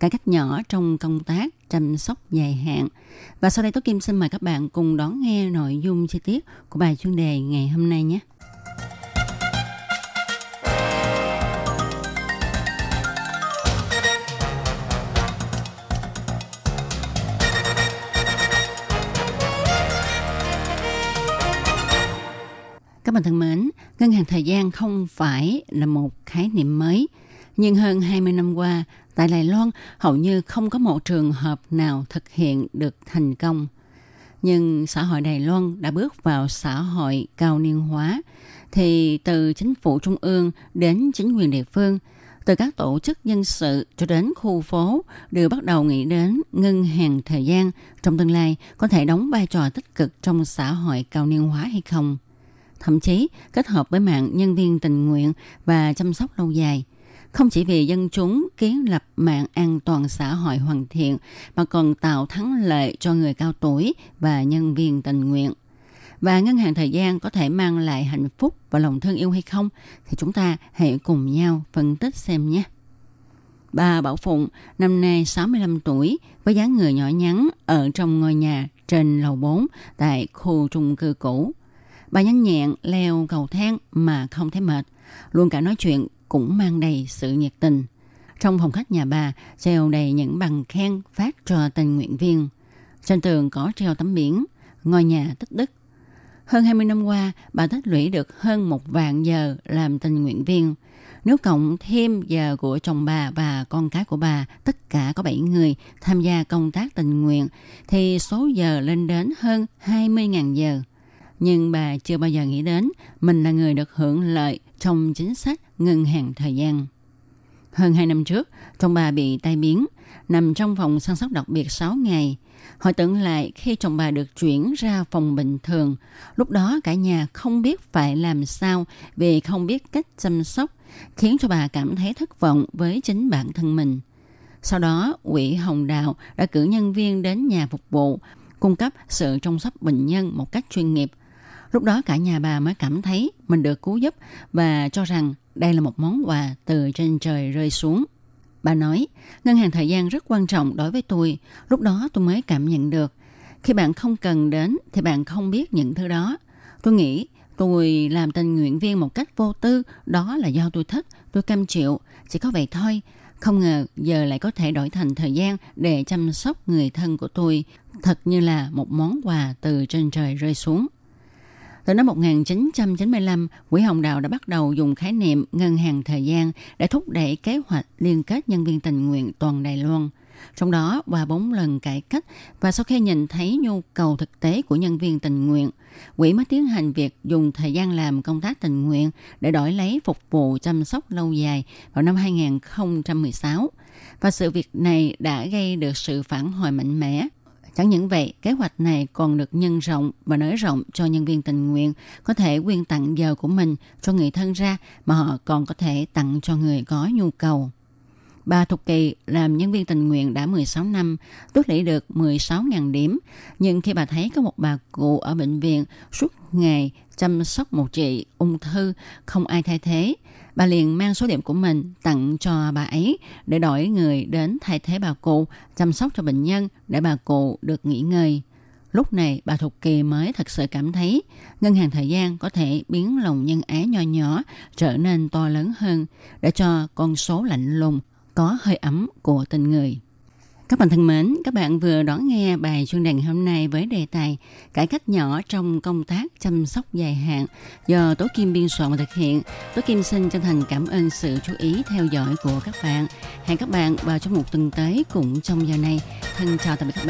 cải cách nhỏ trong công tác chăm sóc dài hạn. Và sau đây Tố Kim xin mời các bạn cùng đón nghe nội dung chi tiết của bài chuyên đề ngày hôm nay nhé. Các bạn thân mến, ngân hàng thời gian không phải là một khái niệm mới. Nhưng hơn 20 năm qua, tại Đài Loan hầu như không có một trường hợp nào thực hiện được thành công. Nhưng xã hội Đài Loan đã bước vào xã hội cao niên hóa, thì từ chính phủ trung ương đến chính quyền địa phương, từ các tổ chức nhân sự cho đến khu phố đều bắt đầu nghĩ đến ngân hàng thời gian trong tương lai có thể đóng vai trò tích cực trong xã hội cao niên hóa hay không thậm chí kết hợp với mạng nhân viên tình nguyện và chăm sóc lâu dài. Không chỉ vì dân chúng kiến lập mạng an toàn xã hội hoàn thiện, mà còn tạo thắng lợi cho người cao tuổi và nhân viên tình nguyện. Và ngân hàng thời gian có thể mang lại hạnh phúc và lòng thương yêu hay không thì chúng ta hãy cùng nhau phân tích xem nhé. Bà Bảo Phụng, năm nay 65 tuổi, với dáng người nhỏ nhắn ở trong ngôi nhà trên lầu 4 tại khu trung cư cũ. Bà nhanh nhẹn leo cầu thang mà không thấy mệt. Luôn cả nói chuyện cũng mang đầy sự nhiệt tình. Trong phòng khách nhà bà treo đầy những bằng khen phát cho tình nguyện viên. Trên tường có treo tấm biển, ngôi nhà tích đức. Hơn 20 năm qua, bà tích lũy được hơn một vạn giờ làm tình nguyện viên. Nếu cộng thêm giờ của chồng bà và con cái của bà, tất cả có 7 người tham gia công tác tình nguyện, thì số giờ lên đến hơn 20.000 giờ nhưng bà chưa bao giờ nghĩ đến mình là người được hưởng lợi trong chính sách ngân hàng thời gian. Hơn 2 năm trước, chồng bà bị tai biến, nằm trong phòng săn sóc đặc biệt 6 ngày. hồi tưởng lại khi chồng bà được chuyển ra phòng bình thường, lúc đó cả nhà không biết phải làm sao vì không biết cách chăm sóc, khiến cho bà cảm thấy thất vọng với chính bản thân mình. Sau đó, quỹ Hồng Đào đã cử nhân viên đến nhà phục vụ, cung cấp sự chăm sóc bệnh nhân một cách chuyên nghiệp – Lúc đó cả nhà bà mới cảm thấy mình được cứu giúp và cho rằng đây là một món quà từ trên trời rơi xuống. Bà nói, ngân hàng thời gian rất quan trọng đối với tôi. Lúc đó tôi mới cảm nhận được. Khi bạn không cần đến thì bạn không biết những thứ đó. Tôi nghĩ tôi làm tình nguyện viên một cách vô tư. Đó là do tôi thích, tôi cam chịu. Chỉ có vậy thôi. Không ngờ giờ lại có thể đổi thành thời gian để chăm sóc người thân của tôi. Thật như là một món quà từ trên trời rơi xuống. Từ năm 1995, Quỹ Hồng Đào đã bắt đầu dùng khái niệm ngân hàng thời gian để thúc đẩy kế hoạch liên kết nhân viên tình nguyện toàn Đài Loan. Trong đó, qua bốn lần cải cách và sau khi nhìn thấy nhu cầu thực tế của nhân viên tình nguyện, quỹ mới tiến hành việc dùng thời gian làm công tác tình nguyện để đổi lấy phục vụ chăm sóc lâu dài vào năm 2016. Và sự việc này đã gây được sự phản hồi mạnh mẽ Chẳng những vậy, kế hoạch này còn được nhân rộng và nới rộng cho nhân viên tình nguyện có thể quyên tặng giờ của mình cho người thân ra mà họ còn có thể tặng cho người có nhu cầu. Bà Thục Kỳ làm nhân viên tình nguyện đã 16 năm, tốt lũy được 16.000 điểm. Nhưng khi bà thấy có một bà cụ ở bệnh viện suốt ngày chăm sóc một chị ung thư, không ai thay thế, bà liền mang số điểm của mình tặng cho bà ấy để đổi người đến thay thế bà cụ, chăm sóc cho bệnh nhân để bà cụ được nghỉ ngơi. Lúc này, bà Thục Kỳ mới thật sự cảm thấy ngân hàng thời gian có thể biến lòng nhân ái nho nhỏ trở nên to lớn hơn để cho con số lạnh lùng có hơi ấm của tình người. Các bạn thân mến, các bạn vừa đón nghe bài chuyên đề hôm nay với đề tài Cải cách nhỏ trong công tác chăm sóc dài hạn do Tố Kim biên soạn và thực hiện. Tố Kim xin chân thành cảm ơn sự chú ý theo dõi của các bạn. Hẹn các bạn vào trong một tuần tới cũng trong giờ này. Thân chào tạm biệt các bạn.